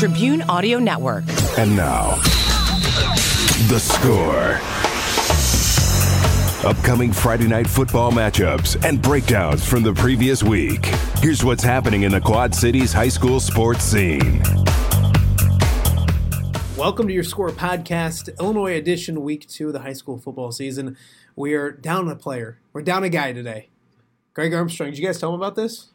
Tribune Audio Network. And now, the score. Upcoming Friday night football matchups and breakdowns from the previous week. Here's what's happening in the Quad Cities high school sports scene. Welcome to your Score Podcast, Illinois edition, week two of the high school football season. We are down a player. We're down a guy today. Greg Armstrong, did you guys tell him about this?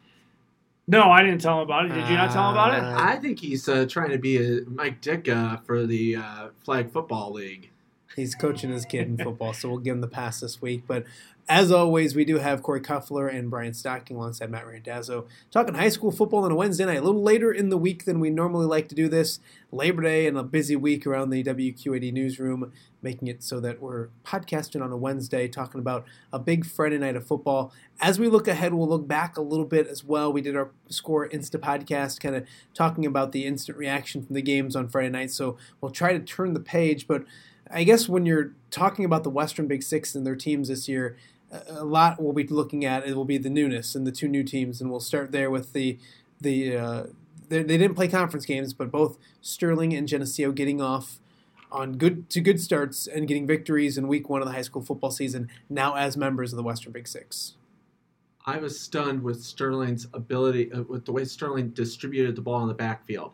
No, I didn't tell him about it. Did you not tell him about it? I think he's uh, trying to be a Mike Ditka for the uh, Flag Football League. He's coaching his kid in football, so we'll give him the pass this week. But as always, we do have Corey Cuffler and Brian Stocking alongside Matt Randazzo talking high school football on a Wednesday night, a little later in the week than we normally like to do this. Labor Day and a busy week around the WQAD newsroom, making it so that we're podcasting on a Wednesday, talking about a big Friday night of football. As we look ahead, we'll look back a little bit as well. We did our Score Insta podcast, kind of talking about the instant reaction from the games on Friday night. So we'll try to turn the page, but I guess when you're talking about the Western Big Six and their teams this year, a lot we'll be looking at it will be the newness and the two new teams, and we'll start there with the the uh, they, they didn't play conference games, but both Sterling and Geneseo getting off on good to good starts and getting victories in week one of the high school football season. Now as members of the Western Big Six. I was stunned with Sterling's ability, uh, with the way Sterling distributed the ball in the backfield.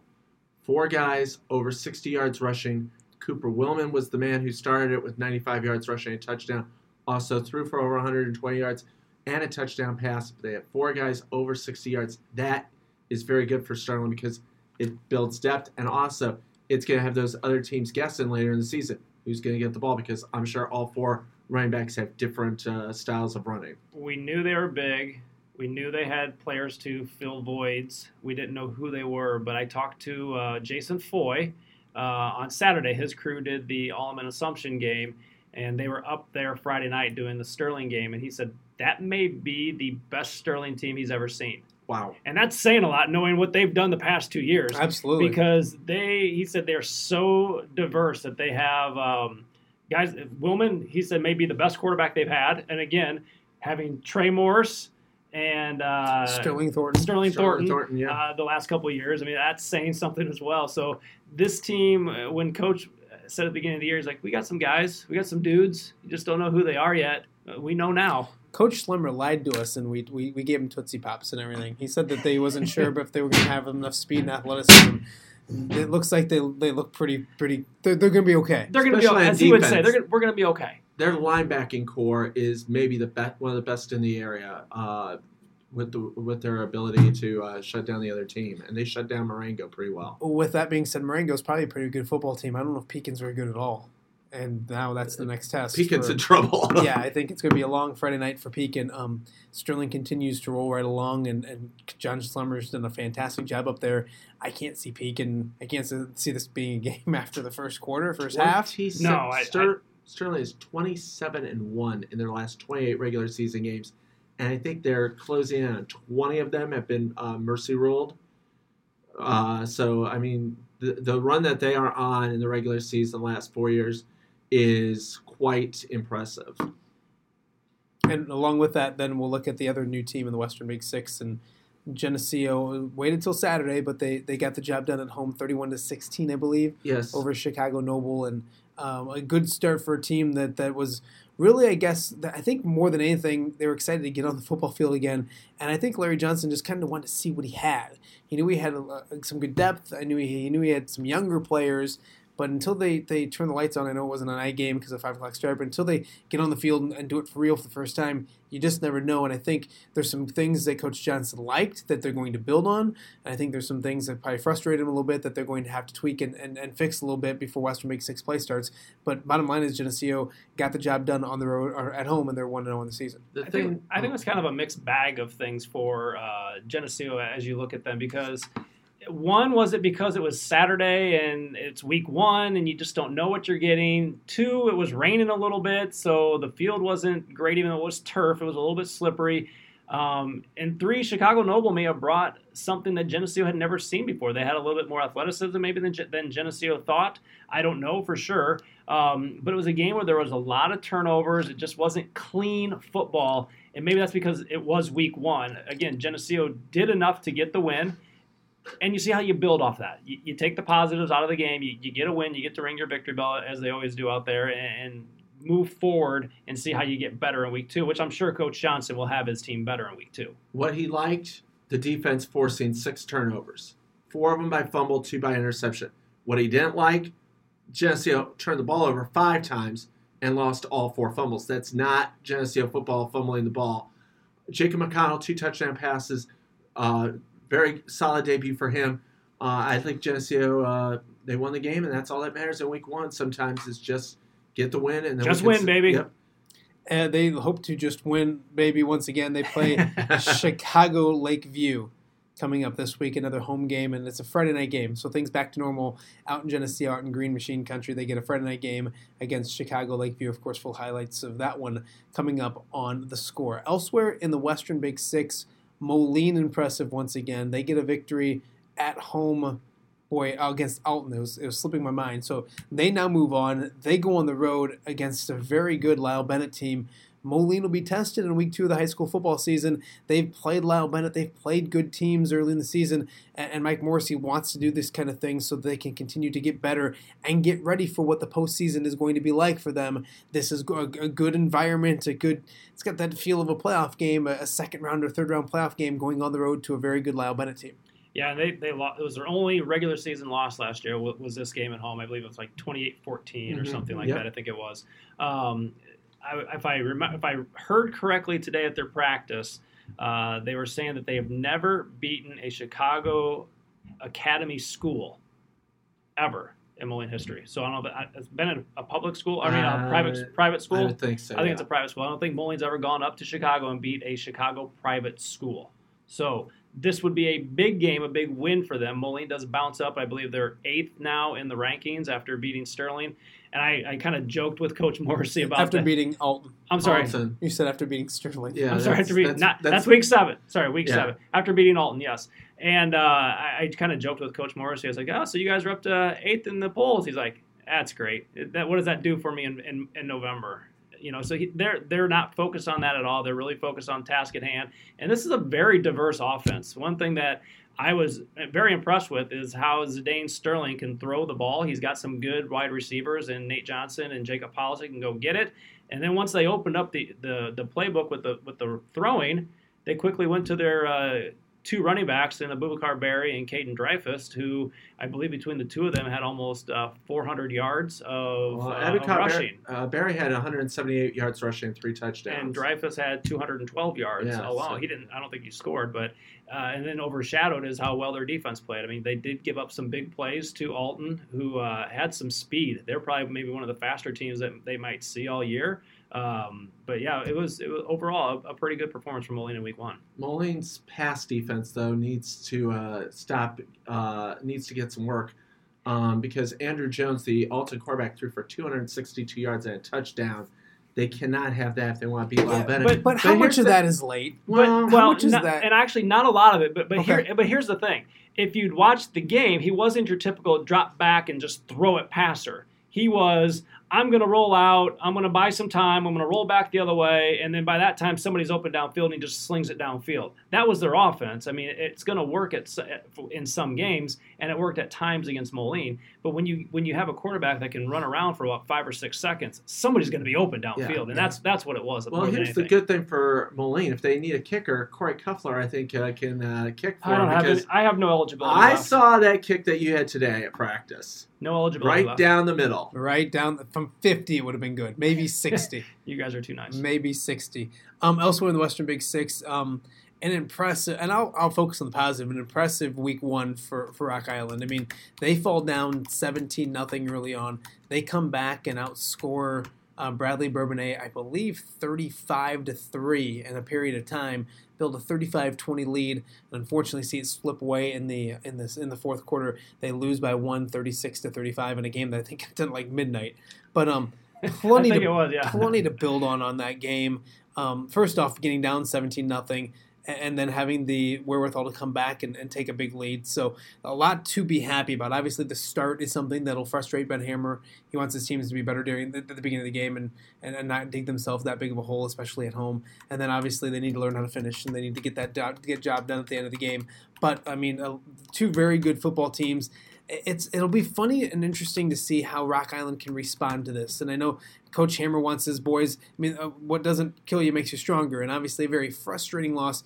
Four guys over 60 yards rushing. Cooper Willman was the man who started it with 95 yards rushing and a touchdown. Also threw for over 120 yards and a touchdown pass. They had four guys over 60 yards. That is very good for Sterling because it builds depth and also it's going to have those other teams guessing later in the season who's going to get the ball because I'm sure all four running backs have different uh, styles of running. We knew they were big. We knew they had players to fill voids. We didn't know who they were, but I talked to uh, Jason Foy uh, on Saturday. His crew did the Alleman Assumption game, and they were up there Friday night doing the Sterling game, and he said that may be the best Sterling team he's ever seen. Wow. And that's saying a lot, knowing what they've done the past two years. Absolutely. Because they, he said, they're so diverse that they have um, guys. Willman, he said, may be the best quarterback they've had. And again, having Trey Morse and uh, Sterling Thornton. Sterling, Thornton, Thornton, yeah. uh, the last couple of years. I mean, that's saying something as well. So this team, uh, when Coach said at the beginning of the year, he's like, we got some guys, we got some dudes. You just don't know who they are yet. Uh, we know now. Coach Slimmer lied to us, and we, we we gave him Tootsie Pops and everything. He said that they wasn't sure if they were going to have enough speed and athleticism. It looks like they they look pretty pretty. They're, they're going to be okay. They're going to be, okay. as he would say, they're gonna, we're going to be okay. Their linebacking core is maybe the best, one of the best in the area. Uh, with the with their ability to uh, shut down the other team, and they shut down Marengo pretty well. With that being said, Marengo's probably a pretty good football team. I don't know if Pekin's very good at all, and now that's the next test. Pekin's for- in trouble. yeah, I think it's going to be a long Friday night for Pekin. Um, Sterling continues to roll right along, and, and John Slummer's done a fantastic job up there. I can't see Pekin. I can't see- see this being a game after the first quarter, first half. No, I- Ster- Sterling is 27 and one in their last 28 regular season games, and I think they're closing in on 20 of them have been uh, mercy ruled. Uh, so I mean, the the run that they are on in the regular season the last four years is quite impressive. And along with that, then we'll look at the other new team in the Western Big Six and Geneseo. Waited until Saturday, but they, they got the job done at home, thirty-one to sixteen, I believe. Yes, over Chicago Noble, and um, a good start for a team that, that was really, I guess, that I think more than anything, they were excited to get on the football field again. And I think Larry Johnson just kind of wanted to see what he had. He knew he had uh, some good depth. I knew he, he knew he had some younger players. But until they, they turn the lights on, I know it wasn't an eye game because of five o'clock start. But until they get on the field and, and do it for real for the first time, you just never know. And I think there's some things that Coach Johnson liked that they're going to build on. And I think there's some things that probably frustrate him a little bit that they're going to have to tweak and, and, and fix a little bit before Western makes Six play starts. But bottom line is Geneseo got the job done on the road or at home, and they're one zero in the season. the I thing think, I think it's kind of a mixed bag of things for uh, Geneseo as you look at them because one was it because it was Saturday and it's week one and you just don't know what you're getting. Two, it was raining a little bit, so the field wasn't great, even though it was turf. It was a little bit slippery. Um, and three, Chicago Noble may have brought something that Geneseo had never seen before. They had a little bit more athleticism maybe than, than Geneseo thought. I don't know for sure. Um, but it was a game where there was a lot of turnovers. It just wasn't clean football. And maybe that's because it was week one. Again, Geneseo did enough to get the win and you see how you build off that. You, you take the positives out of the game. You, you, get a win. You get to ring your victory bell as they always do out there, and, and, move forward and see how you get better in week two. Which I'm sure Coach Johnson will have his team better in week two. What he liked the defense forcing six turnovers, four of them by fumble, two by interception. What he didn't like, Geneseo turned the ball over five times and lost all four fumbles. That's not Geneseo football fumbling the ball. Jacob McConnell, two touchdown passes. Uh, very solid debut for him. Uh, I think Geneseo uh, they won the game, and that's all that matters in week one. Sometimes is just get the win and then just win, baby. Yep. And they hope to just win, baby. Once again, they play Chicago Lakeview coming up this week, another home game, and it's a Friday night game. So things back to normal out in Geneseo, out in Green Machine Country. They get a Friday night game against Chicago Lakeview. Of course, full highlights of that one coming up on the score. Elsewhere in the Western Big Six. Moline impressive once again. They get a victory at home. Boy, against Alton, it was, it was slipping my mind. So they now move on. They go on the road against a very good Lisle Benet team Moline will be tested in week two of the high school football season. They've played Lisle Benet, they've played good teams early in the season, and Mike Morrissey wants to do this kind of thing so they can continue to get better and get ready for what the postseason is going to be like for them. This is a, good environment, a good. It's got that feel of a playoff game, a second round or third round playoff game going on the road to a very good Lisle Benet team. Yeah, they they lost. It was their only regular season loss last year. Was this game at home? I believe it was like 28-14 mm-hmm. or something like yep. that. I think it was. Um, I, if I remember, if I heard correctly today at their practice, uh, they were saying that they have never beaten a Chicago Academy school ever in Moline history. So I don't know if it's been a, public school. I mean, a private uh, private school. I would think so. I think yeah. it's a private school. I don't think Moline's ever gone up to Chicago and beat a Chicago private school. So this would be a big game, a big win for them. Moline does bounce up. I believe they're eighth now in the rankings after beating Sterling. And I, I kind of joked with Coach Morrissey about after that. beating Alton. I'm sorry. Alton. You said after beating Sterling. Yeah, I'm sorry. After beating that's, not, that's, that's, week seven. Sorry, week yeah. seven. After beating Alton, yes. And uh, I, I kind of joked with Coach Morrissey. I was like, "Oh, so you guys are up to eighth in the polls?" He's like, "That's great. That what does that do for me in, in, in November?" you know so he, they're they're not focused on that at all they're really focused on task at hand and this is a very diverse offense one thing that I was very impressed with is how Zidane Sterling can throw the ball. He's got some good wide receivers, and Nate Johnson and Jacob Policy can go get it. And then once they opened up the, the, the playbook with the with the throwing, they quickly went to their uh, two running backs in Abubakar Barry and Caden Dreyfus, who I believe between the two of them had almost uh, 400 yards of, well, uh, of rushing. Barry, uh, Barry, had 178 yards rushing, three touchdowns, and Dreyfus had 212 yards yeah, alone. So. He didn't. I don't think he scored, but uh, and then overshadowed is how well their defense played. I mean, they did give up some big plays to Alton, who uh, had some speed. They're probably maybe one of the faster teams that they might see all year. Um, but yeah, it was, it was overall a, a, pretty good performance from Moline in week one. Moline's pass defense though needs to uh, stop, uh, needs to get some work um, because Andrew Jones, the Alton quarterback, threw for 262 yards and a touchdown. They cannot have that if they want to beat Lisle Benet. But, but, how much of the, that is late? Well, but, well, not, and actually not a lot of it. But but okay. here but here's the thing: if you'd watched the game, he wasn't your typical drop back and just throw it passer. He was, I'm going to roll out. I'm going to buy some time. I'm going to roll back the other way. And then by that time, somebody's open downfield and he just slings it downfield. That was their offense. I mean, it's going to work at, in some games, and it worked at times against Moline. But when you when you have a quarterback that can run around for about five or six seconds, somebody's going to be open downfield, yeah, and yeah. that's that's what it was. Well, here's the good thing for Moline: if they need a kicker, Corey Kuffler, I think, uh, can uh, kick for I don't have any, I have no eligibility. I left. saw that kick that you had today at practice. No eligibility. Right left. down the middle. Right down from 50 it would have been good. Maybe 60. you guys are too nice. Maybe 60. Um, elsewhere in the Western Big Six, um, an impressive, and I'll, I'll focus on the positive, an impressive week one for, for Rock Island. I mean, they fall down 17 nothing early on. They come back and outscore uh, Bradley Bourbonnais, I believe, 35 to 3 in a period of time. Build a 35-20 lead, and unfortunately see it slip away in the in this in the fourth quarter. They lose by one, 36 to 35 in a game that I think ended like midnight. But um, plenty I think to it was, yeah. plenty to build on on that game. Um, first off, getting down 17 nothing, and then having the wherewithal to come back and, and take a big lead. So a lot to be happy about. Obviously, the start is something that'll frustrate Ben Hammer. He wants his teams to be better during the, the beginning of the game and, and, and not dig themselves that big of a hole, especially at home. And then obviously they need to learn how to finish and they need to get that job, get job done at the end of the game. But I mean, uh, two very good football teams it's it'll be funny and interesting to see how Rock Island can respond to this. And I know Coach Hammer wants his boys. I mean, uh, what doesn't kill you makes you stronger. And obviously, a very frustrating loss.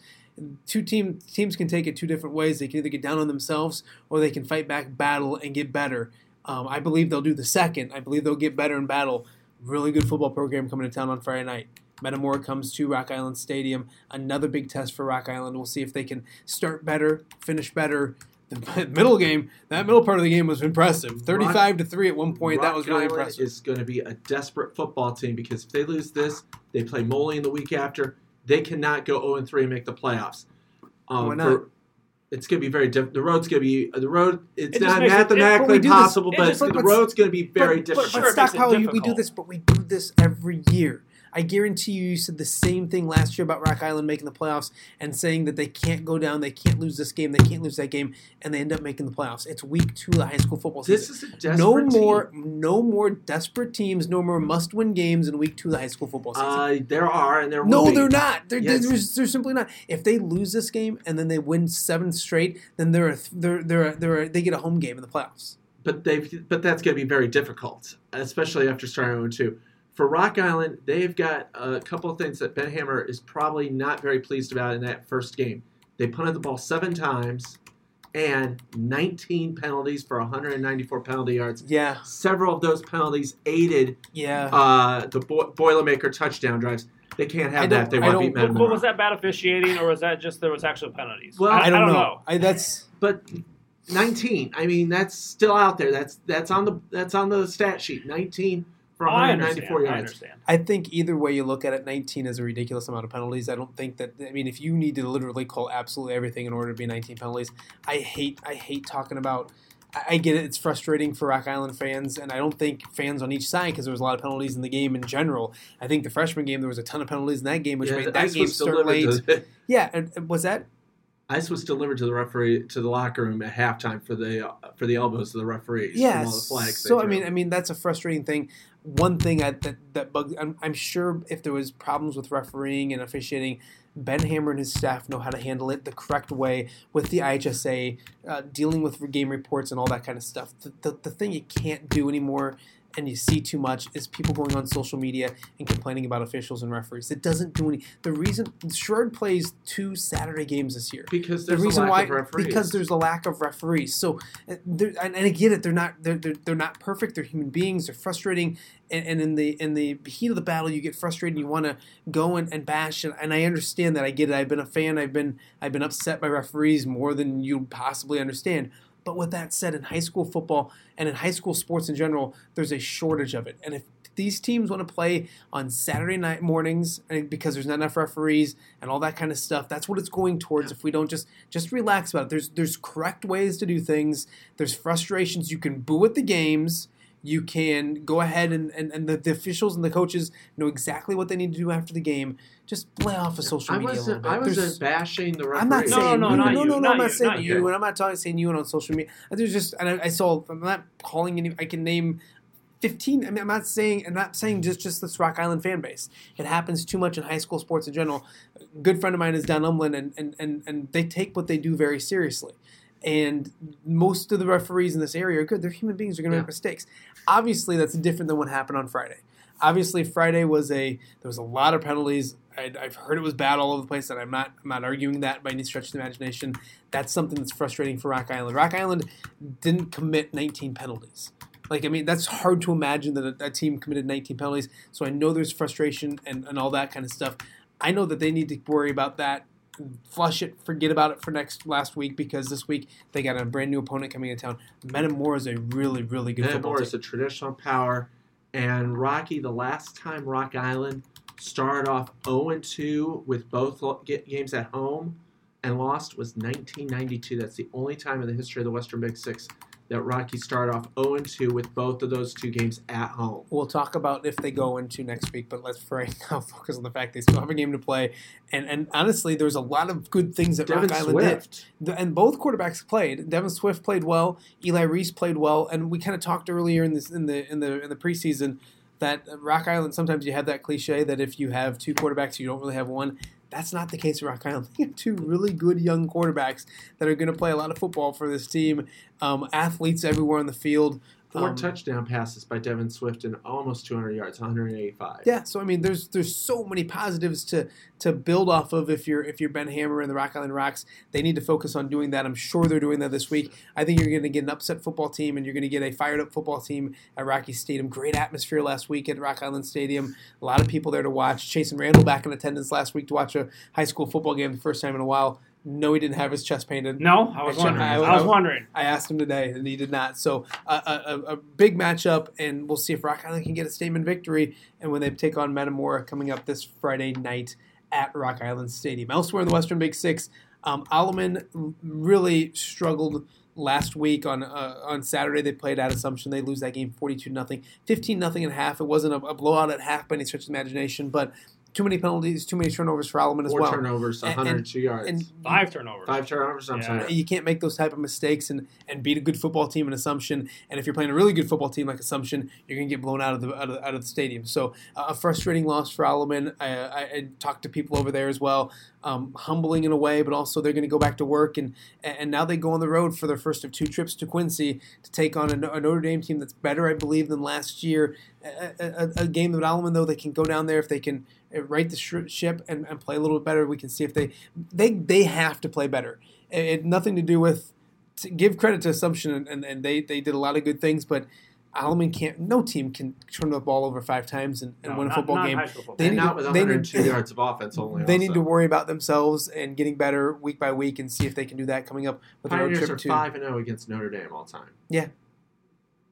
Two team teams can take it two different ways. They can either get down on themselves or they can fight back, battle, and get better. Um, I believe they'll do the second. I believe they'll get better in battle. Really good football program coming to town on Friday night. Metamora comes to Rock Island Stadium. Another big test for Rock Island. We'll see if they can start better, finish better, the middle game, that middle part of the game was impressive. Thirty-five to three at one point. Rock that was really Island impressive. Is going to be a desperate football team because if they lose this, they play Moline the week after. They cannot go zero and three and make the playoffs. Um, Why not? for- it's going to be very different. The road's going to be the road. It's It not makes it- but mathematically this- possible, but the road's going to be very but, difficult. But, but it makes it Stockpile, we do this, but we do this every year. I guarantee you, you said the same thing last year about Rock Island making the playoffs and saying that they can't go down, they can't lose this game, they can't lose that game, and they end up making the playoffs. It's week two of the high school football this season. is a desperate no team. more, no more desperate teams, no more must-win games in week two of the high school football season. Uh, there are, and there will No, they're not. They're, Yes. they're, they're simply not. If they lose this game and then they win seven straight, then they're a, they're they're a, they're a, they get a home game in the playoffs. but they've but that's going to be very difficult, especially after starting 0 2. For Rock Island, they've got a couple of things that Ben Hammer is probably not very pleased about in that first game. They punted the ball seven times and 19 penalties for 194 penalty yards. Yeah, Several of those penalties aided yeah. uh, the Bo- Boilermaker touchdown drives. They can't have that if they want to don't- beat But, but was that bad officiating, or was that just there was actual penalties? Well, I don't, know. I, that's but 19. I mean, that's still out there. That's that's on the that's on the stat sheet. 19 for Oh, I understand. I understand. I think either way you look at it, 19 is a ridiculous amount of penalties. I don't think that. I mean, if you need to literally call absolutely everything in order to be 19 penalties, I hate. I hate talking about. I I get it. It's frustrating for Rock Island fans, and I don't think fans on each side because there was a lot of penalties in the game in general. I think the freshman game there was a ton of penalties in that game, which Yeah, made that game was start late. to- Yeah, and, and was that? Ice was delivered to the referee to the locker room at halftime for the uh, for the elbows of the referees. from Yeah. all the flags So I mean, I mean that's a frustrating thing. One thing I, that that bugs. I'm, I'm sure if there was problems with refereeing and officiating, Ben Hammer and his staff know how to handle it the correct way with the IHSA, uh, dealing with game reports and all that kind of stuff. The, the, the thing you can't do anymore. And you see too much is people going on social media and complaining about officials and referees. It doesn't do any. The reason Sherrard plays two Saturday games this year because the reason a lack why of referees. because there's a lack of referees. So, and, and I get it. They're not they're, they're, they're not perfect. They're human beings. They're frustrating, and, and in the in the heat of the battle, you get frustrated. and You want to go and, and bash, and, and I understand that. I get it. I've been a fan. I've been I've been upset by referees more than you possibly understand. But with that said, in high school football and in high school sports in general, there's a shortage of it. And if these teams want to play on Saturday night mornings eh, because there's not enough referees and all that kind of stuff, that's what it's going towards. If we don't just just relax about it, there's there's correct ways to do things. There's frustrations. You can boo at the games. You can go ahead and, and, and the, the officials and the coaches know exactly what they need to do after the game. Just play off of social I media a little bit. I There's- wasn't bashing the referees. I'm not No, saying no, you. not no, you, no, no, I'm not you, saying not you, you. and I'm not talking saying you and on social media. There's just, and I, I saw. I'm not calling any. I can name. 15 I mean I'm not saying I'm not saying just just this Rock Island fan base. It happens too much in high school sports in general. A good friend of mine is Don Umlin and, and, and, and they take what they do very seriously. And most of the referees in this area are good. They're human beings. They're going to Yeah. make mistakes. Obviously, that's different than what happened on Friday. Obviously, Friday was a there was a lot of penalties. I'd, I've heard it was bad all over the place, and I'm not I'm not arguing that by any stretch of the imagination. That's something that's frustrating for Rock Island. Rock Island didn't commit 19 penalties. Like I mean, that's hard to imagine that a, a team committed 19 penalties. So I know there's frustration and, and all that kind of stuff. I know that they need to worry about that. Flush it, forget about it for next last week because this week they got a brand new opponent coming into town. Metamora is a really, really good football Metamora team. is a traditional power, and Rocky. The last time Rock Island started off 0 2 with both games at home and lost was 1992. That's the only time in the history of the Western Big Six that Rocky started off 0 2 with both of those two games at home. We'll talk about if they go into next week, but let's for right now focus on the fact they still have a game to play. And and honestly, there's a lot of good things that Devin Rock Island Swift. did. And both quarterbacks played. Devin Swift played well. Eli Reese played well. And we kind of talked earlier in this in the in the in the preseason that Rock Island sometimes you have that cliche that if you have two quarterbacks, you don't really have one. That's not the case at Rock Island. They have two really good young quarterbacks that are going to play a lot of football for this team. Um, athletes everywhere on the field. Four Um, touchdown passes by Devin Swift and almost 200 yards, 185. Yeah, so I mean, there's there's so many positives to to build off of if you're if you're Ben Hammer and the Rock Island Rocks. They need to focus on doing that. I'm sure they're doing that this week. I think you're going to get an upset football team, and you're going to get a fired up football team at Rocky Stadium. Great atmosphere last week at Rock Island Stadium. A lot of people there to watch. Chase and Randall back in attendance last week to watch a high school football game the first time in a while. No, he didn't have his chest painted. No, I was wondering. I- I, I- was wondering. I asked him today, and he did not. So uh, a, a, a big matchup, and we'll see if Rock Island can get a statement victory. And when they take on Metamora coming up this Friday night at Rock Island Stadium. Elsewhere in the Western Big Six, um, really struggled last week on uh, on Saturday. They played at Assumption. They lose that game 42 nothing, 15 nothing at half. It wasn't a, a blowout at half by any stretch of imagination, but too many penalties, too many turnovers for Alleman as Four well. turnovers, And- and- 102 yards. And Five turnovers. Five turnovers, I'm Yeah. sorry. you can't make those type of mistakes and, and beat a good football team in Assumption. And if you're playing a really good football team like Assumption, you're going to get blown out of the out of, out of the stadium. So uh, a frustrating loss for Alleman. I, I, I talked to people over there as well. Um, humbling in a way, but also they're going to go back to work and and now they go on the road for their first of two trips to Quincy to take on a, a Notre Dame team that's better, I believe, than last year. A, a, a game that Alleman though they can go down there if they can uh, right the sh- ship and, and play a little bit better. We can see if they they they have to play better. It, it nothing to do with to give credit to Assumption and, and, and they they did a lot of good things, but Alleman can't. No team can turn the ball over five times and, and No, win a not- football not game. football. They and need not to- with they need- yards of offense only. They need to worry about themselves and getting better week by week and see if they can do that coming up with a road trip are to. five and zero against Notre Dame all time. Yeah.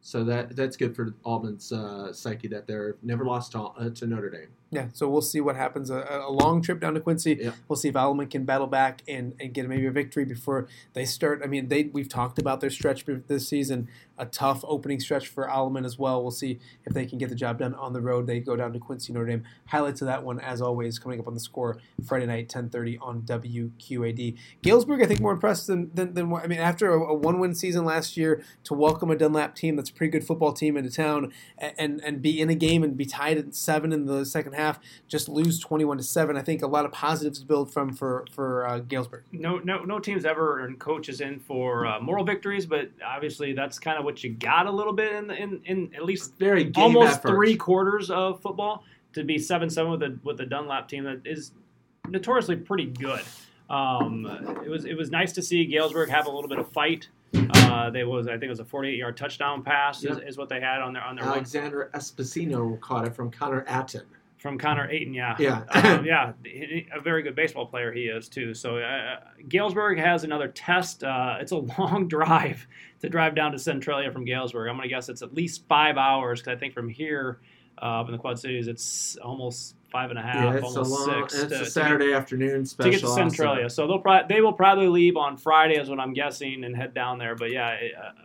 So that that's good for Albans' uh, psyche that they're never lost to, uh, to Notre Dame. Yeah, so we'll see what happens. A, a long trip down to Quincy. Yeah. We'll see if Alleman can battle back and, and get maybe a victory before they start. I mean, they we've talked about their stretch this season, a tough opening stretch for Alleman as well. We'll see if they can get the job done on the road. They go down to Quincy, Notre Dame. Highlights of that one, as always, coming up on the score Friday night, 10:30 on WQAD. Galesburg, I think, more impressed than than, than I mean, after a, a one-win season last year, to welcome a Dunlap team that's a pretty good football team into town and and, and be in a game and be tied at seven in the second half, just lose 21 to seven. I think a lot of positives to build from for for uh, Galesburg. no, no, no teams ever and coaches in for uh, moral victories, but obviously that's kind of what you got a little bit in, in, in at least Very almost effort. three quarters of football to be seven seven with a with a Dunlap team that is notoriously pretty good. Um, it was it was nice to see Galesburg have a little bit of fight. Uh, they was I think it was a 48 yard touchdown pass is, is what they had on their on their run Alexander Espacino caught it from Connor Atten. From Connor Ayton. Yeah, Yeah. um, yeah, a very good baseball player he is too. So uh, Galesburg has another test. Uh, it's a long drive to drive down to Centralia from Galesburg. I'm gonna guess it's at least five hours because I think from here uh, up in the Quad Cities it's almost five and a half, yeah, it's a almost long. six. It's to- a to get- Saturday afternoon to get to Centralia. So they'll probably they will probably leave on Friday, is what I'm guessing, and head down there. But yeah,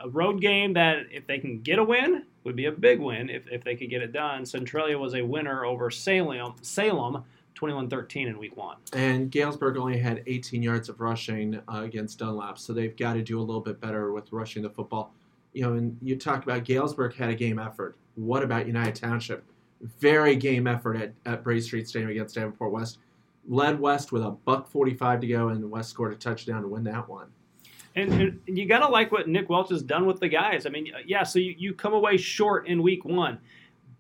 a, a road game that if they can get a win would be a big win if, if they could get it done. Centralia was a winner over Salem Salem 21-13 in week one. And Galesburg only had 18 yards of rushing uh, against Dunlap, so they've got to do a little bit better with rushing the football. You know, and you talk about Galesburg had a game effort. What about United Township? Very game effort at, at Bray Street Stadium against Davenport West. Led West with a buck 45 to go, and West scored a touchdown to win that one. And, and you got to like what Nick Welch has done with the guys. I mean, yeah, so you, you come away short in week one,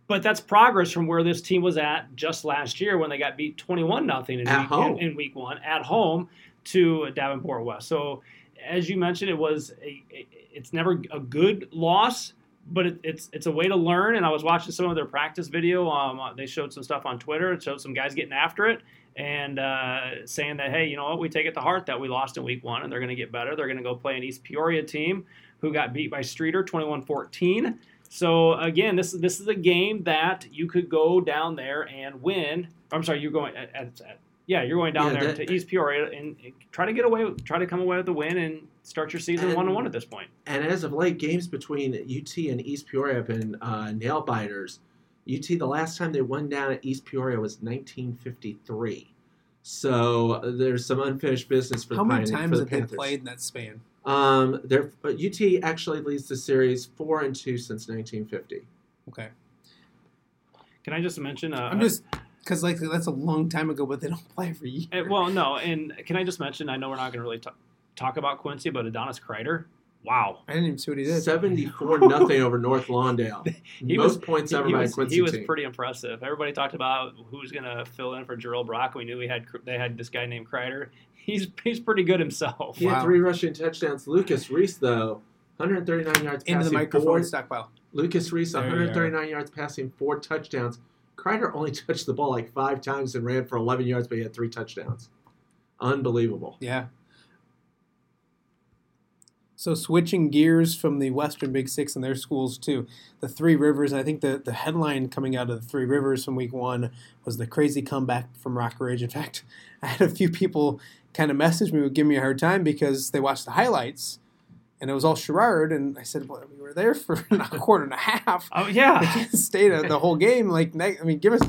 but that's progress from where this team was at just last year when they got beat 21 nothing in, in, in week one at home to Davenport West. So, as you mentioned, it was a, it's never a good loss, but it, it's it's a way to learn. And I was watching some of their practice video. Um, they showed some stuff on Twitter. It showed some guys getting after it and uh, saying that hey, you know what, we take it to heart that we lost in week one, and they're going to get better. They're going to go play an East Peoria team who got beat by Streator 21-14. So again, this this is a game that you could go down there and win I'm sorry, you're going at, at, at yeah, you're going down Yeah, there that- to East Peoria and, and try to get away, try to come away with the win and start your season one and one at this point. And as of late, games between UT and East Peoria have been uh, nail biters. UT, the last time they won down at East Peoria was 1953. So uh, there's some unfinished business for How the many Pine- times for the have they played in that span? Um, they're, uh, UT actually leads the series four and two since 1950. Okay, Can I just mention? Uh, I'm just because like that's a long time ago, but they don't play every year. Uh, well, no, and can I just mention? I know we're not going to really t- talk about Quincy, but Adonis Kreider. Wow, I didn't even see what he did. 74 nothing over North Lawndale. He Most was- points ever he by was, Quincy he was team. pretty impressive. Everybody talked about who's going to fill in for Jarrell Brock. We knew we had they had this guy named Kreider. He's he's pretty good himself. He had three rushing touchdowns. Lucas Reese, though, 139 yards Into the passing, microphone four stockpile. Lucas Reese, 139 yards passing, four touchdowns. Kreider only touched the ball like five times and ran for 11 yards, but he had three touchdowns. Unbelievable. Yeah. So switching gears from the Western Big Six and their schools to the Three Rivers, I think the, the headline coming out of the Three Rivers from week one was the crazy comeback from Rock Ridge. In fact, I had a few people kind of message me, would give me a hard time because they watched the highlights and it was all Sherrard. And I said, well, we were there for a quarter and a half. Oh I yeah, can't stay the the whole game. Like, ne- I mean, give us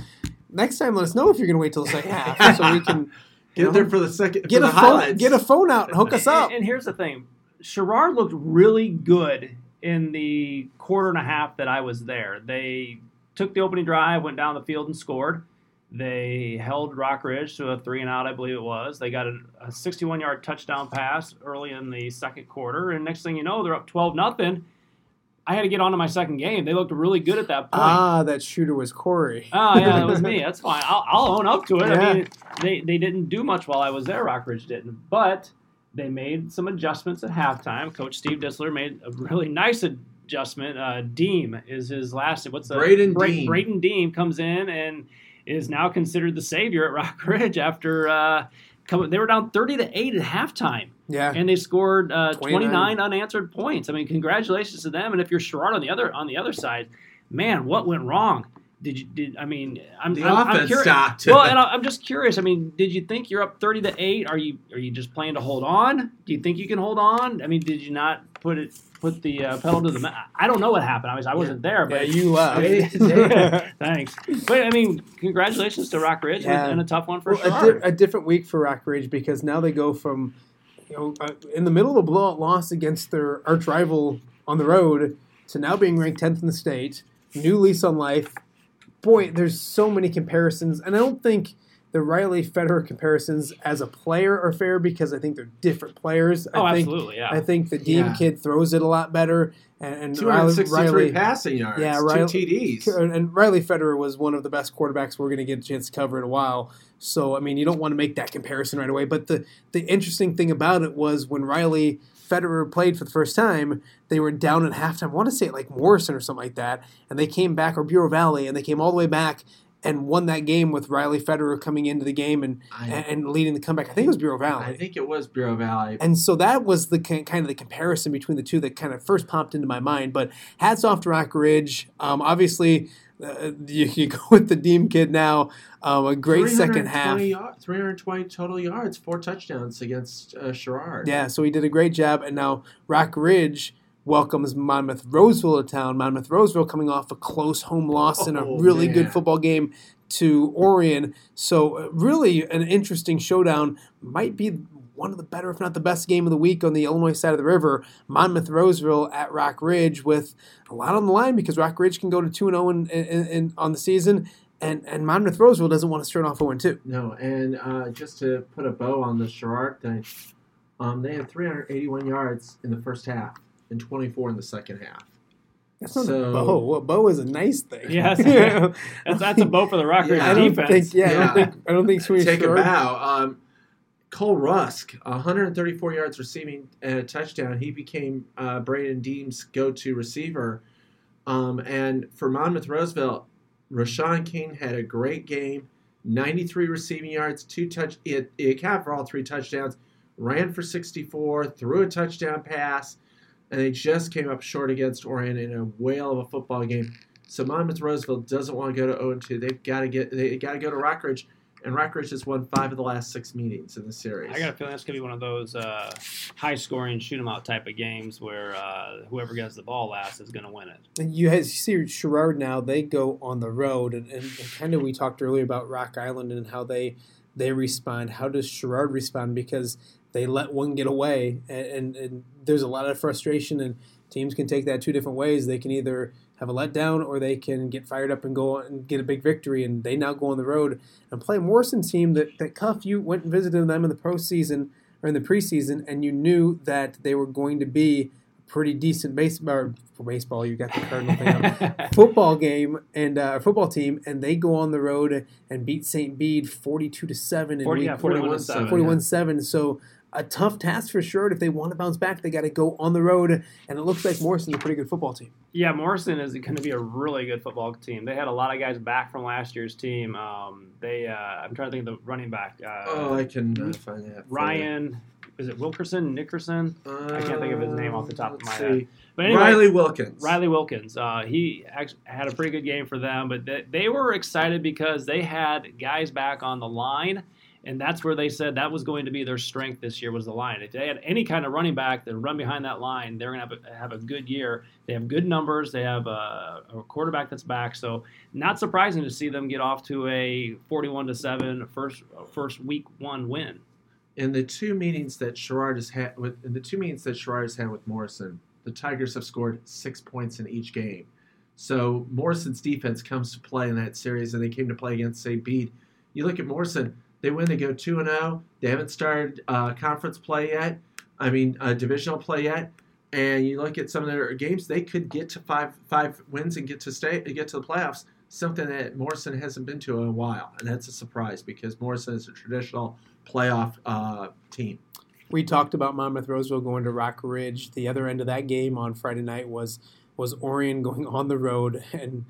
next time. Let us know if you're going to wait till the second half so we can Get know, there for the second. get a the phone, highlights. get a phone out and hook us up. And, and here's the thing, Sherrard looked really good in the quarter and a half that I was there. They took the opening drive, went down the field and scored. They held Rock Ridge to a three and out, I believe it was. They got a, a 61 yard touchdown pass early in the second quarter, and next thing you know, they're up 12 nothing. I had to get on to my second game. They looked really good at that point. Ah, that shooter was Corey. Oh yeah, that was me. That's fine. I'll, I'll own up to it. Yeah. I mean, they they didn't do much while I was there. Rockridge didn't, but they made some adjustments at halftime. Coach Steve Disler made a really nice adjustment. Uh, Deem is his last. What's the Braden Bra- Deem. Braden Deem comes in and is now considered the savior at Rock Ridge after uh, come, they were down thirty to eight at halftime Yeah. and they scored uh, 29. 29 unanswered points. I mean, congratulations to them. And if you're Sherrard on the other on the other side, man, what went wrong? Did you did I mean I'm The I'm, I'm curious. stopped. Well, and I'm just curious. I mean, did you think you're up 30 to eight? Are you are you just playing to hold on? Do you think you can hold on? I mean, did you not put it put the uh, pedal to the metal? I don't know what happened. I was I wasn't there, yeah, but you left. They- they- thanks. But I mean, congratulations to Rock Ridge Yeah. and a tough one for Well, a, di- a different week for Rock Ridge because now they go from, you know, uh, in the middle of a blowout loss against their arch rival on the road to now being ranked 10th in the state, new lease on life. Boy, there's so many comparisons, and I don't think the Riley Federer comparisons as a player are fair because I think they're different players. oh, I think, absolutely, yeah. I think the Deem Yeah. kid throws it a lot better, and, and Riley, 263 Riley passing yards. Yeah, two TDs. and and Riley Federer was one of the best quarterbacks we're going to get a chance to cover in a while. So I mean, you don't want to make that comparison right away. But the the interesting thing about it was when Riley Federer played for the first time, they were down at halftime. I want to say it like Morrison or something like that, and they came back or Bureau Valley, and they came all the way back and won that game with Riley Federer coming into the game and I- and, leading the comeback. I think it was Bureau Valley. I think it was Bureau Valley. And so that was the kind of the comparison between the two that kind of first popped into my mind. But hats off to Rock Ridge. Um, obviously, uh, you, you go with the Deem kid now. Um, a great second half. 320 yard- 320 total yards, four touchdowns against uh, Sherrard. Yeah, so he did a great job. And now Rock Ridge welcomes Monmouth Roseville to town. Monmouth Roseville coming off a close home loss in a Oh, really good football game to Orion. So uh, really an interesting showdown. Might be one of the better, if not the best game of the week on the Illinois side of the river. Monmouth Roseville at Rock Ridge with a lot on the line because Rock Ridge can go to 2 0 in, in, in, on the season. And, and Monmouth Roseville doesn't want to start off 0 2. No, and uh, just to put a bow on the Sherrard thing, um, they had 381 yards in the first half and 24 in the second half. That's not So- a bow. A bow is a nice thing. Yeah. That's, that's a bow for the Rock Ridge Yeah, I don't defense. think. Yeah, I don't think. I don't think Sweeney Take a bow. Um, Cole Rusk, 134 yards receiving and a touchdown. He became uh, Braden Deem's go-to receiver. Um, and for Monmouth Roseville, Rashawn King had a great game. 93 receiving yards, two touch. He, had, he accounted for all three touchdowns. Ran for 64, threw a touchdown pass, and they just came up short against Orion in a whale of a football game. So Monmouth Roseville doesn't want to go to 0 2. They've got to get they got to go to Rockridge, and Rockridge has won five of the last six meetings in the series. I got a feeling that's gonna be one of those uh, high-scoring shoot 'em out type of games where uh, whoever gets the ball last is gonna win it. And you have, see Sherrard now. They go on the road, and, and, and kind of we talked earlier about Rock Island and how they they respond. How does Sherrard respond? Because they let one get away, and, and, and there's a lot of frustration, and teams can take that two different ways. They can either have a letdown, or they can get fired up and go and get a big victory. And they now go on the road and play a Morrison team that that Cuff you went and visited them in the postseason or in the preseason, and you knew that they were going to be pretty decent baseball. For baseball, you got the Cardinal thing. up. football game and uh, football team, and they go on the road and beat St. Bede forty-two to seven in 40, week yeah, 41 to 7. 41 7. So a tough task for sure. If they want to bounce back, they got to go on the road. And it looks like Morrison's a pretty good football team. Yeah, Morrison is going to be a really good football team. They had a lot of guys back from last year's team. Um, they, uh, I'm trying to think of the running back. Uh, oh, I can uh, find that. for you. Ryan, is it Wilkerson, Nickerson? I can't think of his name off the top of Let's my head. But anyway, Riley Wilkins. Riley Wilkins. Uh, he actually had a pretty good game for them, but they, they were excited because they had guys back on the line, and that's where they said that was going to be their strength this year was the line. If they had any kind of running back that run behind that line, they're going to have a, have a good year. They have good numbers. They have a, a quarterback that's back, so not surprising to see them get off to a 41 to seven first first week one win. In the two meetings that Sherrard has had with in the two meetings that Sherrard has had with Morrison, the Tigers have scored six points in each game. So Morrison's defense comes to play in that series, and they came to play against St. Bede. You look at Morrison; they win, they go two and zero. They haven't started uh, conference play yet. I mean, uh, divisional play yet. And you look at some of their games; they could get to five five wins and get to stay get to the playoffs. Something that Morrison hasn't been to in a while, and that's a surprise because Morrison is a traditional playoff uh, team. We talked about Monmouth Roseville going to Rock Ridge. The other end of that game on Friday night was was Orion going on the road, and,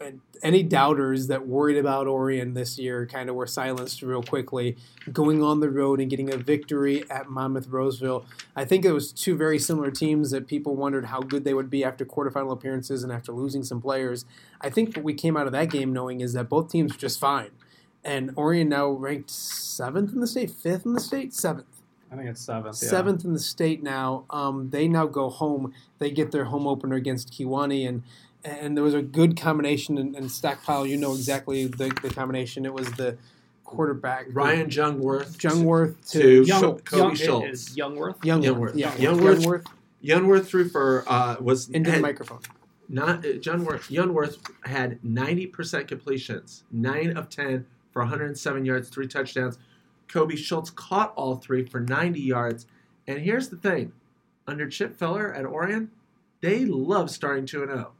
and any doubters that worried about Orion this year kind of were silenced real quickly. Going on the road and getting a victory at Monmouth Roseville. I think it was two very similar teams that people wondered how good they would be after quarterfinal appearances and after losing some players. I think what we came out of that game knowing is that both teams were just fine. And Orion now ranked seventh in the state, fifth in the state, seventh I think it's seventh. yeah. seventh in the state now. Um, they now go home. They get their home opener against Kewanee, and and there was a good combination. And, and Stackpile, you know exactly the, the combination. It was the quarterback Ryan Jungworth. Jungworth to, to Young, Schul- Kobe Young, Schultz. Youngworth. Youngworth. Youngworth. Yeah, Youngworth. Youngworth Youngworth threw for uh, was into the microphone. not uh, Youngworth. Youngworth had ninety percent completions, nine of ten for 107 yards, three touchdowns. Kobe Schultz caught all three for 90 yards. And here's the thing: under Chip Feller at Orion, they love starting two and zero.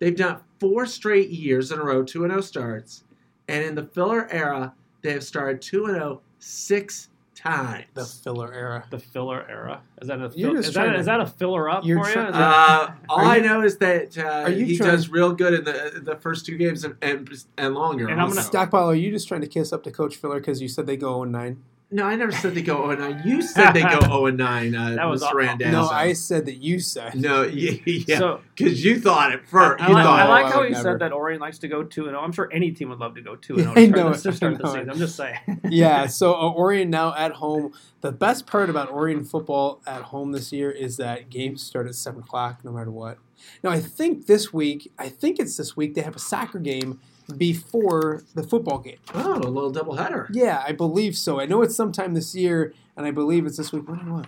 They've done four straight years in a row two and zero starts, and in the Filler era, they have started two and zero six times. The filler era. The filler era. Is that a You're fill, just is, that, to- is that a filler up you're for you? try- Is that- Uh, all Are I know is that uh, are you he trying- does real good in the the first two games and and, and longer. And I'm gonna- Stackpile, are you just trying to kiss up to Coach Filler because you said they go 0 9? No, I never said they go 0 9. You said they go 0 9, uh, That was Mr. Randazzo. No, I said that you said. No, yeah, So- because you thought it first. I You like, thought I like I how would he never. said that Orion likes to go two and zero. I'm sure any team would love to go two and Yeah, zero. I to know start, it. to start the I know season. it. I'm just saying. yeah, so uh, Orion now at home. The best part about Orion football at home this year is that games start at seven o'clock, no matter what. Now I think this week, I think it's this week, they have a soccer game before the football game. Oh, a little doubleheader. Yeah, I believe so. I know it's sometime this year, and I believe it's this week. What do you want?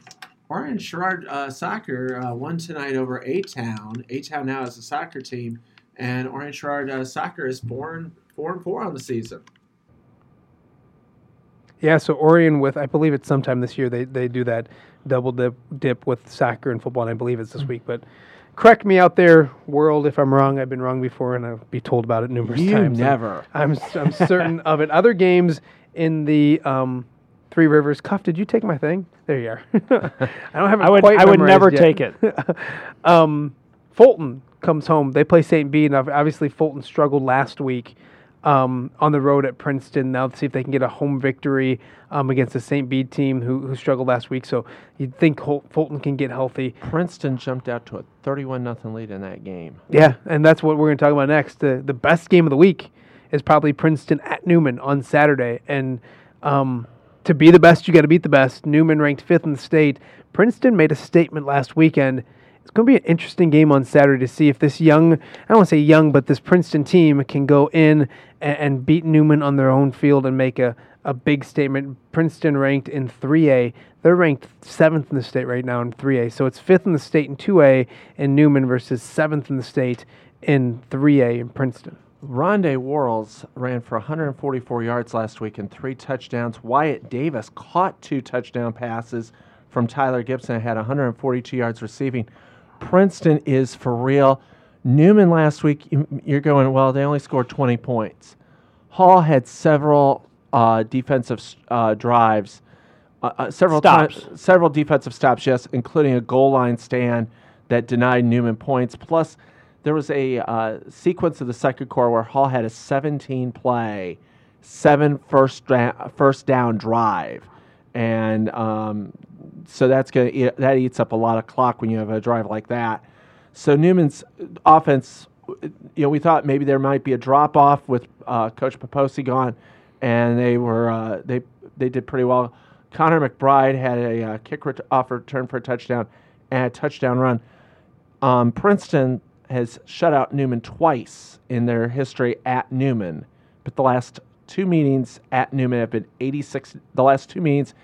Orion Sherrard uh, Soccer uh, won tonight over A Town. A Town now is a soccer team, and Orion Sherrard uh, Soccer is four and four and four on the season. Yeah, so Orion with I believe it's sometime this year they, they do that double dip dip with soccer and football, and I believe it's this week. But correct me out there, world, if I'm wrong. I've been wrong before, and I'll be told about it numerous times. Never. I'm I'm certain of it. Other games in the um, Three Rivers. Cuff, did you take my thing? There you are. I don't have I would- quite I would never memorized take it. um, Fulton comes home. They play St. Bede, and ob- obviously Fulton struggled last week. Um, on the road at Princeton. Now let's see if they can get a home victory um, against the St. Bede team who, who struggled last week. So you'd think Hol- Fulton can get healthy. Princeton jumped out to a 31 nothing lead in that game. Yeah, and that's what we're going to talk about next. The the best game of the week is probably Princeton at Newman on Saturday, and um, to be the best, you got to beat the best. Newman ranked fifth in the state. Princeton made a statement last weekend. It's going to be an interesting game on Saturday to see if this young, I don't want to say young, but this Princeton team can go in and, and beat Newman on their own field and make a, a big statement. Princeton ranked in 3A. They're ranked seventh in the state right now in 3A. So it's fifth in the state in 2A in Newman versus seventh in the state in 3A in Princeton. Rondé Worrells ran for 144 yards last week and three touchdowns. Wyatt Davis caught two touchdown passes from Tyler Gibson and had 142 yards receiving. Princeton is for real. Newman last week, you- you're going, well, they only scored 20 points. Hall had several uh, defensive uh, drives, uh, uh, several Stops. times, several defensive stops, yes, including a goal line stand that denied Newman points. Plus, there was a uh, sequence of the second quarter where Hall had a 17 play, seven first dra- first down drive, and um, so that's gonna that eats up a lot of clock when you have a drive like that. So Newman's offense, you know, we thought maybe there might be a drop off with uh, Coach Papoccia gone, and they were uh, they they did pretty well. Connor McBride had a uh, kick ret- off return for a touchdown and a touchdown run. Um, Princeton has shut out Newman twice in their history at Newman, but the last two meetings at Newman have been 86. The last two meetings,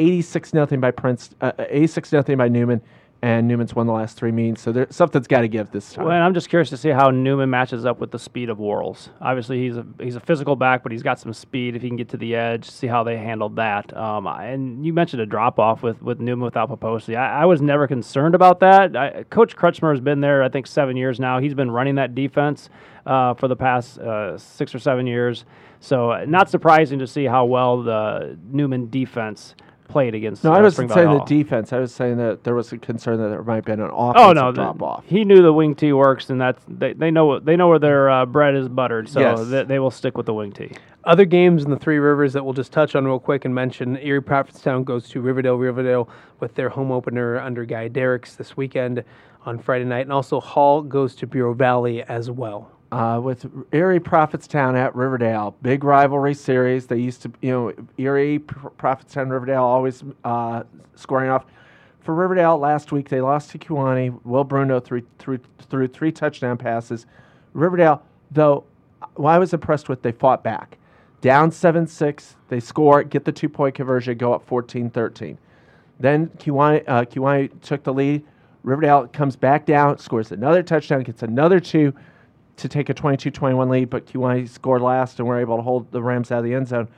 86 nothing by Prince, uh, 86 nothing by Newman, and Newman's won the last three meetings. So there, something's got to give this time. Well, and I'm just curious to see how Newman matches up with the speed of Worrells. Obviously, he's a he's a physical back, but he's got some speed if he can get to the edge. See how they handled that. Um, and you mentioned a drop off with, with Newman without Papoccia. I, I was never concerned about that. I, Coach Crutchmer has been there, I think, seven years now. He's been running that defense uh, for the past uh, six or seven years. So uh, not surprising to see how well the Newman defense played against. no, uh, I wasn't saying the defense. I was saying that there was a concern that there might have been an Oh offensive no, the- drop off. he knew the wing tee works, and that's they, they know they know where their uh, bread is buttered, so Yes. they, they will stick with the wing tee. Other games in the Three Rivers that we'll just touch on real quick and mention Erie Prophetstown goes to Riverdale, Riverdale with their home opener under Guy Derricks this weekend on Friday night. And also Hall goes to Bureau Valley as well. Uh, with Erie Prophetstown at Riverdale. Big rivalry series. They used to, you know, Erie, Prophetstown, Riverdale always uh, scoring off. For Riverdale, last week they lost to Kewanee. Will Bruno threw, threw, threw three touchdown passes. Riverdale, though, well, I was impressed with they fought back. Down 7 6, they score, get the two point conversion, go up 14 13. Then Kewanee, uh, Kewanee took the lead. Riverdale comes back down, scores another touchdown, gets another two to take a 22-21 lead, but Kewanee scored last and were able to hold the Rams out of the end zone.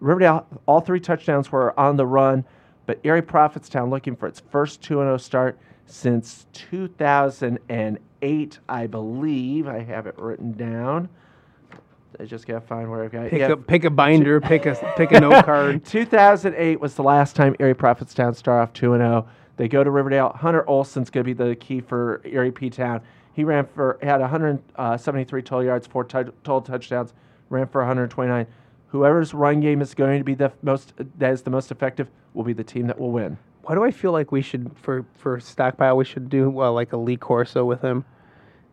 Riverdale, all three touchdowns were on the run, but Erie Prophetstown looking for its first 2-0 start since 2008, I believe. I have it written down. I just gotta find where I've got. Pick Yeah, a pick a binder, pick a pick a note card. 2008 was the last time Erie Prophetstown started off 2 0. They go to Riverdale. Hunter Olson's going to be the key for Erie P Town. He ran for had 173 total yards, four tou- total touchdowns, ran for 129. Whoever's run game is going to be the most that is the most effective will be the team that will win. Why do I feel like we should for for stockpile we should do well like a Lee Corso with him,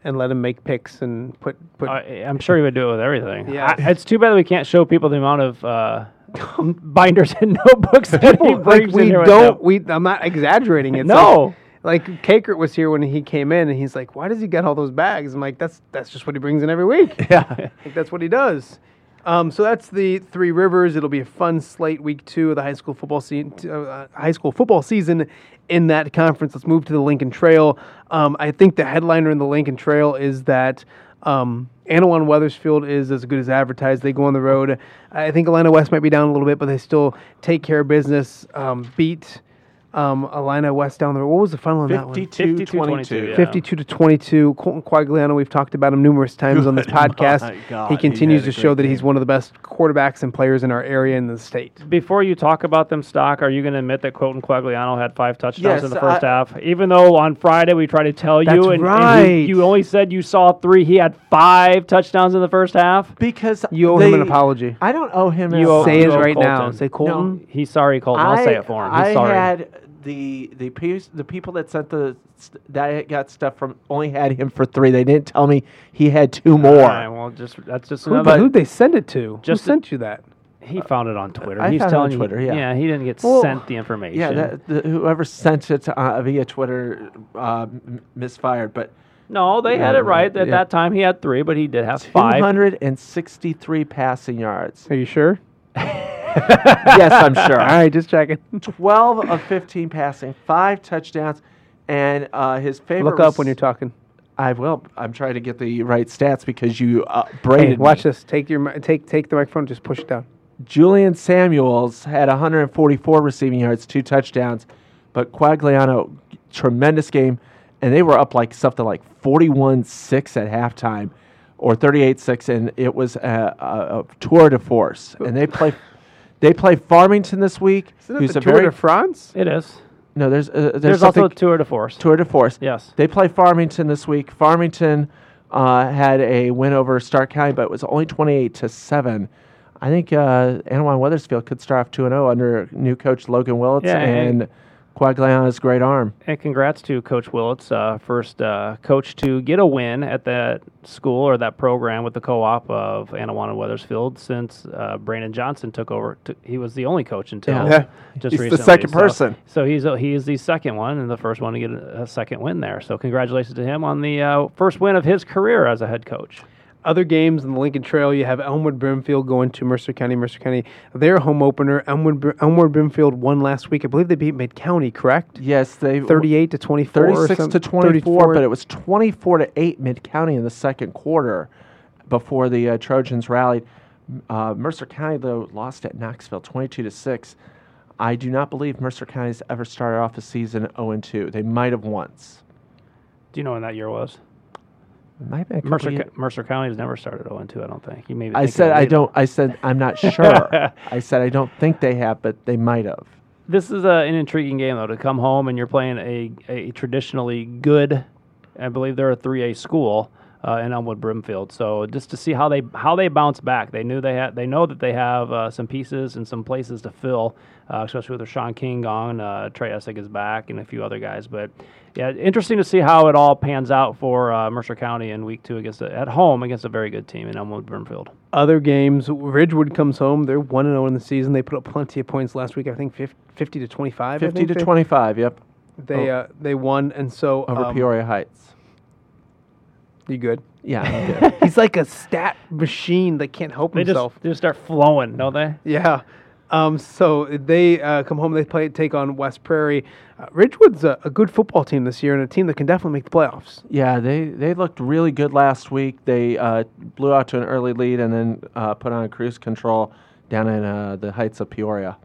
and let him make picks and put put. I, I'm sure he would do it with everything. Yeah. I- it's too bad that we can't show people the amount of uh, binders and notebooks that he People, like brings in we here with don't him. we I'm not exaggerating. It's No. Like, like Kakert was here when he came in, and he's like, "Why does he get all those bags?" I'm like, "That's that's just what he brings in every week. Yeah. Like, that's what he does." Um, so that's the Three Rivers. It'll be a fun slate week two of the high school football season. Uh, high school football season in that conference. Let's move to the Lincoln Trail. Um, I think the headliner in the Lincoln Trail is that um, Annawan Wethersfield is as good as advertised. They go on the road. I think Atlanta West might be down a little bit, but they still take care of business. Um, beat Um, Alina West down there. What was the final on that one? 52 52, 22. yeah. 52 to 22. Colton Quagliano, we've talked about him numerous times on this podcast. My God, he he continues had a to show great that he's one of the best quarterbacks and players in our area in the state. Before you talk about them stock, are you going to admit that Colton Quagliano had five touchdowns Yes, in the first I- half? Even though on Friday we tried to tell you, That's and, and right. you, you only said you saw three, he had five touchdowns in the first half. Because You owe him an apology. I don't owe him. You an owe- Say you it owe right now. Say Colton. He's sorry, Colton. I'll I, say it for him. He's I sorry. had the the piece, the people that sent the st- that got stuff from only had him for three. They didn't tell me he had two more. All right, well, just that's just Who, another. who'd they send it to? Just Who sent you that? he found it on Twitter. I He's found it on telling you- Twitter, yeah. he didn't get Well, sent the information. yeah, that, the, whoever sent it uh, via Twitter uh, m- misfired. But no, they had it right. At yeah. that time, he had three, but he did have two five. hundred and sixty-three passing yards. Are you sure? yes, I'm sure. All right, just checking. 12 of 15 passing, five touchdowns, and uh, his favorite. Look up when you're talking. I will. I'm trying to get the right stats because you uh, Hey, watch me. this. Take your mi- take take the microphone. Just push it down. Julian Samuels had 144 receiving yards, two touchdowns, but Quagliano, tremendous game, and they were up like something like 41-6 at halftime, or 38-6, and it was a, a, a tour de force. And they play, they play Farmington this week, Isn't it the a Tour very de France? It is. no. There's uh, there's, There's, also a tour de force. Tour de Force. Yes. They play Farmington this week. Farmington uh, had a win over Stark County, but it was only 28 to 7. I think uh, Annawan Wethersfield could start off 2 0 under new coach Logan Willits Yeah, and- and Quagliano's great arm. And congrats to Coach Willits, uh, first uh, coach to get a win at that school or that program with the co-op of Anawana Wethersfield since uh, Brandon Johnson took over. T- he was the only coach until Yeah. just He's the second So- person. So, he's a, he is the second one and the first one to get a, a second win there. So congratulations to him on the uh, first win of his career as a head coach. Other games in the Lincoln Trail, you have Elmwood Brimfield going to Mercer County. Mercer County, their home opener. Elmwood, Br- Elmwood Brimfield won last week. I believe they beat Mid County, correct? Yes, they 38 to 24. 36 some- to 24, but it was 24 to 8 mid county in the second quarter before the uh, Trojans rallied. Uh, Mercer County, though, lost at Knoxville 22 to 6. I do not believe Mercer County's ever started off a season 0 2. They might have once. Do you know when that year was? Mercer, years- Mercer County has never started 0 2, I don't think. You may be I said I don't. I said I'm not sure. I said I don't think they have, but they might have. This is a, an intriguing game, though, to come home and you're playing a, a traditionally good, I believe they're a 3A school uh, in Elmwood Brimfield. So just to see how they how they bounce back. They knew they had they know that they have uh, some pieces and some places to fill, uh, especially with their Sean King gone, uh, Trey Essig is back, and a few other guys. But yeah, interesting to see how it all pans out for uh, Mercer County in week two against a, at home against a very good team in Elmwood Brimfield. Other games, Ridgewood comes home. They're 1 and 0 in the season. They put up plenty of points last week. I think 50, 50 to 25. 50 to 25. Yep, They, uh, they won, and so. over um, Peoria Heights. You good? Yeah, good. He's like a stat machine that can't help They just, himself. they just start flowing, don't they? Yeah. Um, so they uh, come home. They play take on West Prairie. Uh, Ridgewood's a, a good football team this year, and a team that can definitely make the playoffs. Yeah, they, they looked really good last week. They uh, blew out to an early lead and then uh, put on a cruise control down in uh, the heights of Peoria.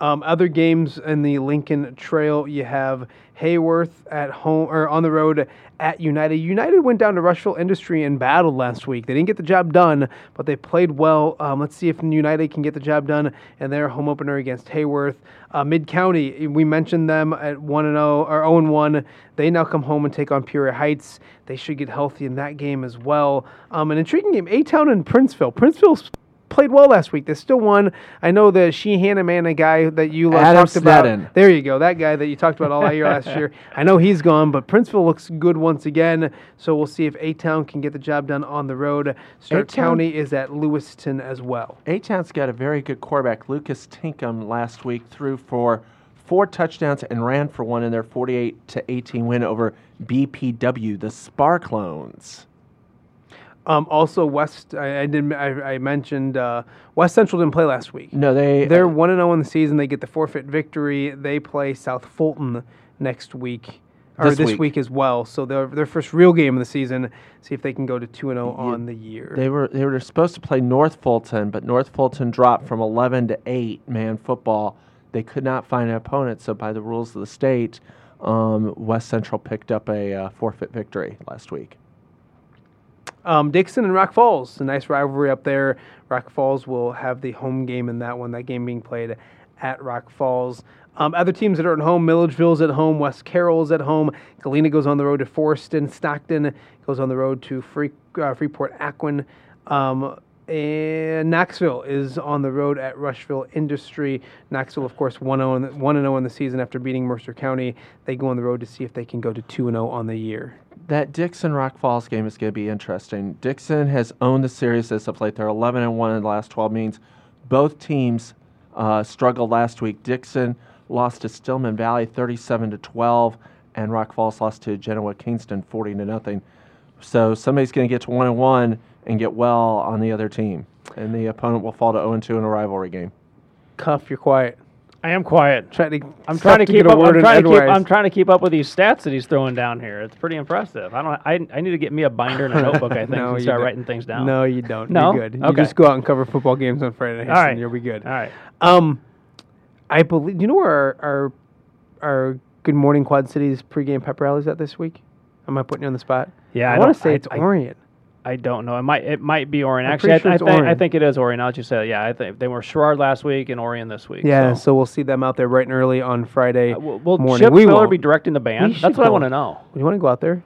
Um, other games in the Lincoln Trail, you have Heyworth at home or on the road at United. United went down to Rushville Industry and battled last week. They didn't get the job done, but they played well. Um, let's see if United can get the job done in their home opener against Heyworth. Uh, Mid County, we mentioned them at one and zero or zero and one. They now come home and take on Peoria Heights. They should get healthy in that game as well. Um, an intriguing game: A Town and Princeville. Princeville's played well last week. They still won. I know the Sheehan Amana guy that you uh, Adam talked about. Sneddon. There you go. That guy that you talked about all year last year. I know he's gone, but Princeville looks good once again. So we'll see if A Town can get the job done on the road. Stark County is at Lewiston as well. A Town's got a very good quarterback. Lucas Tinkham last week threw for four touchdowns and ran for one in their 48 to 18 win over BPW, the Spar Clones. Um, also, West. I, I did. I, I mentioned uh, West Central didn't play last week. No, they They're one and zero in the season. They get the forfeit victory. They play South Fulton next week, or This this, week. week. as well. So their their first real game of the season. See if they can go to two and zero on the year. They were they were supposed to play North Fulton, but North Fulton dropped from 11 to 8 man football they could not find an opponent. So by the rules of the state, um, West Central picked up a uh, forfeit victory last week. Um, Dixon and Rock Falls, a nice rivalry up there. Rock Falls will have the home game in that one. That game being played at Rock Falls. Um, other teams that are at home, Milledgeville's at home, West Carroll's at home. Galena goes on the road to Forreston. Stockton goes on the road to Free, uh, Freeport Aquin. Um, and Knoxville is on the road at Rushville Industry. Knoxville, of course, 1 0 in the season after beating Mercer County. They go on the road to see if they can go to 2 0 on the year. That Dixon Rock Falls game is going to be interesting. Dixon has owned the series as of late. They're 11 and 1 in the last 12 meetings. Both teams uh, struggled last week. Dixon lost to Stillman Valley 37 to 12, and Rock Falls lost to Genoa Kingston 40 to nothing. So somebody's going to get to 1 and 1 and get well on the other team, and the opponent will fall to 0 and 2 in a rivalry game. Cuff, you're quiet. I am quiet. Try to, I'm trying to keep up. I'm trying to keep. I'm trying to keep up with these stats that he's throwing down here. It's pretty impressive. I don't. I, I need to get me a binder and a notebook. I think No, and start don't. writing things down. No, you don't. No? You're good. You Okay. just go out and cover football games on Friday nights, right. and you'll be good. All right. Um, I believe. You know where our our, our Good Morning Quad Cities pregame pep rally is at this week? Am I putting you on the spot? Yeah, I, I want to say I- it's I- Orient. I don't know. It might. It might be Orion. I'm Actually, pretty sure I, I it's think. I think it is Orion. Now that you say yeah. I think they were Sherrard last week and Orion this week. Yeah, So. so we'll see them out there bright and early on Friday Uh, will will morning. Chip we Miller won't. be directing the band? That's what I want to know. Do you want to go out there?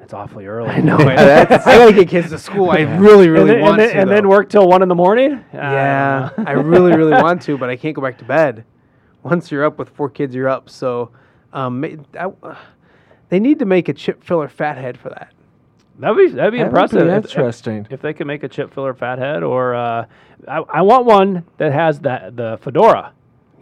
It's awfully early. I know. I gotta get kids to school. I really, really and then, want and then, to. and then work till one in the morning. Yeah, I really, really want to, but I can't go back to bed. Once you're up with four kids, you're up. So, um, I- uh, they need to make a chip filler fathead for that. That'd be that'd be That would impressive. be if- if- interesting. If, they could make a chip filler fathead, or uh, I, I want one that has that the fedora.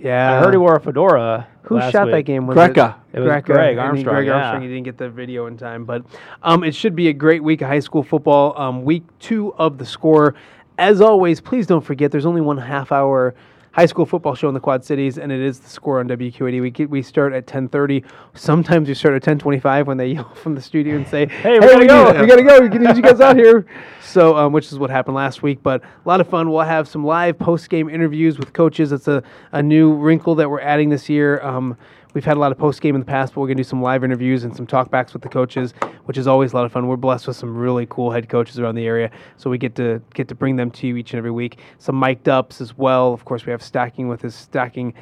Yeah, I heard he wore a fedora. Who last shot that game? Was Greca. It was Greca, Greg and Armstrong, Greg yeah. Armstrong. He didn't get the video in time, but um, it should be a great week of high school football. Um, week two of the score. As always, please don't forget there's only one half hour high school football show in the Quad Cities, and it is the score on WQAD. We get, we start at 10:30. Sometimes we start at 10:25 when they yell from the studio and say, Hey, we gotta we go." We gotta go. We need you guys out here." So, um, which is what happened last week, but a lot of fun. We'll have some live post game interviews with coaches. It's a, a new wrinkle that we're adding this year. Um, We've had a lot of post game in the past, but we're going to do some live interviews and some talkbacks with the coaches, which is always a lot of fun. We're blessed with some really cool head coaches around the area, so we get to get to bring them to you each and every week. Some mic'd ups as well. Of course, we have stacking with his stacking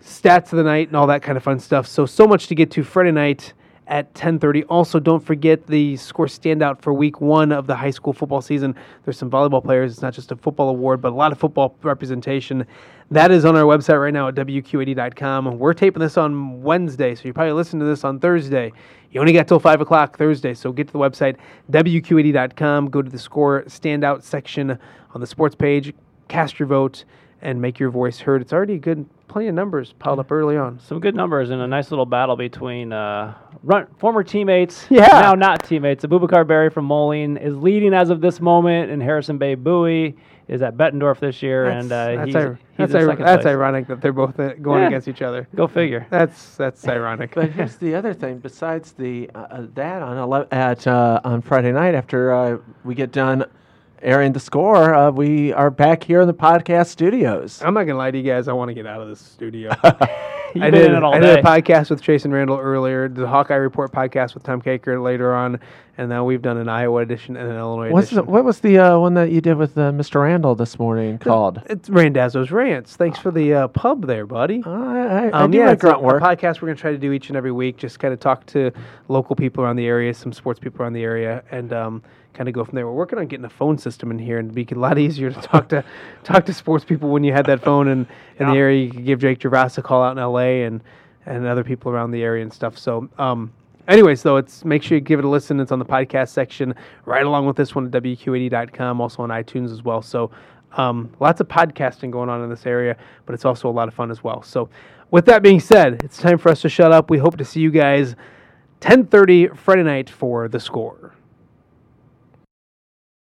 stats of the night and all that kind of fun stuff. So so much to get to Friday night at 10:30. Also, don't forget the score standout for week 1 of the high school football season. There's some volleyball players. It's not just a football award, but a lot of football representation. That is on our website right now at wqad.com. We're taping this on Wednesday, so you probably listen to this on Thursday. You only got till 5 o'clock Thursday, so get to the website, wqad.com, go to the score standout section on the sports page, cast your vote, and make your voice heard. It's already good, plenty of numbers piled up early on. Some good numbers and a nice little battle between uh, run, former teammates, Yeah. now not teammates. Abubakar Berry from Moline is leading as of this moment, and Harrison Bay Bowie is at Bettendorf this year, and uh, that's, he's, ir- he's that's, ir- that's ironic that they're both uh, going Yeah. against each other. Go figure. That's that's ironic. But here's the other thing. Besides the uh, uh, that on ele- at uh, on Friday night after uh, we get done airing the score, uh, we are back here in the podcast studios. I'm not gonna lie to you guys. I want to get out of this studio. I did. it all I day. did a podcast with Chase and Randall earlier. The Hawkeye Report podcast with Tom Kakert later on, and now we've done an Iowa edition and an Illinois What's the, edition. what was the uh, one that you did with uh, Mr. Randall this morning called? It's Randazzo's Rants. Thanks for the uh, pub there, buddy. Uh, I, I, I Um, do yeah, my it's a, grunt a work. podcast we're going to try to do each and every week. Just kind of talk to local people around the area, some sports people around the area, and um, kind of go from there. We're working on getting a phone system in here and make it a lot easier to talk to talk to sports people when you had that phone in, in the area. You could give Jake Gervais a call out in L.A. and and other people around the area and stuff. So. Um, Anyways, though, it's make sure you give it a listen. It's on the podcast section, right along with this one at WQAD.com, also on iTunes as well. So, um, lots of podcasting going on in this area, but it's also a lot of fun as well. So, with that being said, it's time for us to shut up. We hope to see you guys 10:30 Friday night for the score.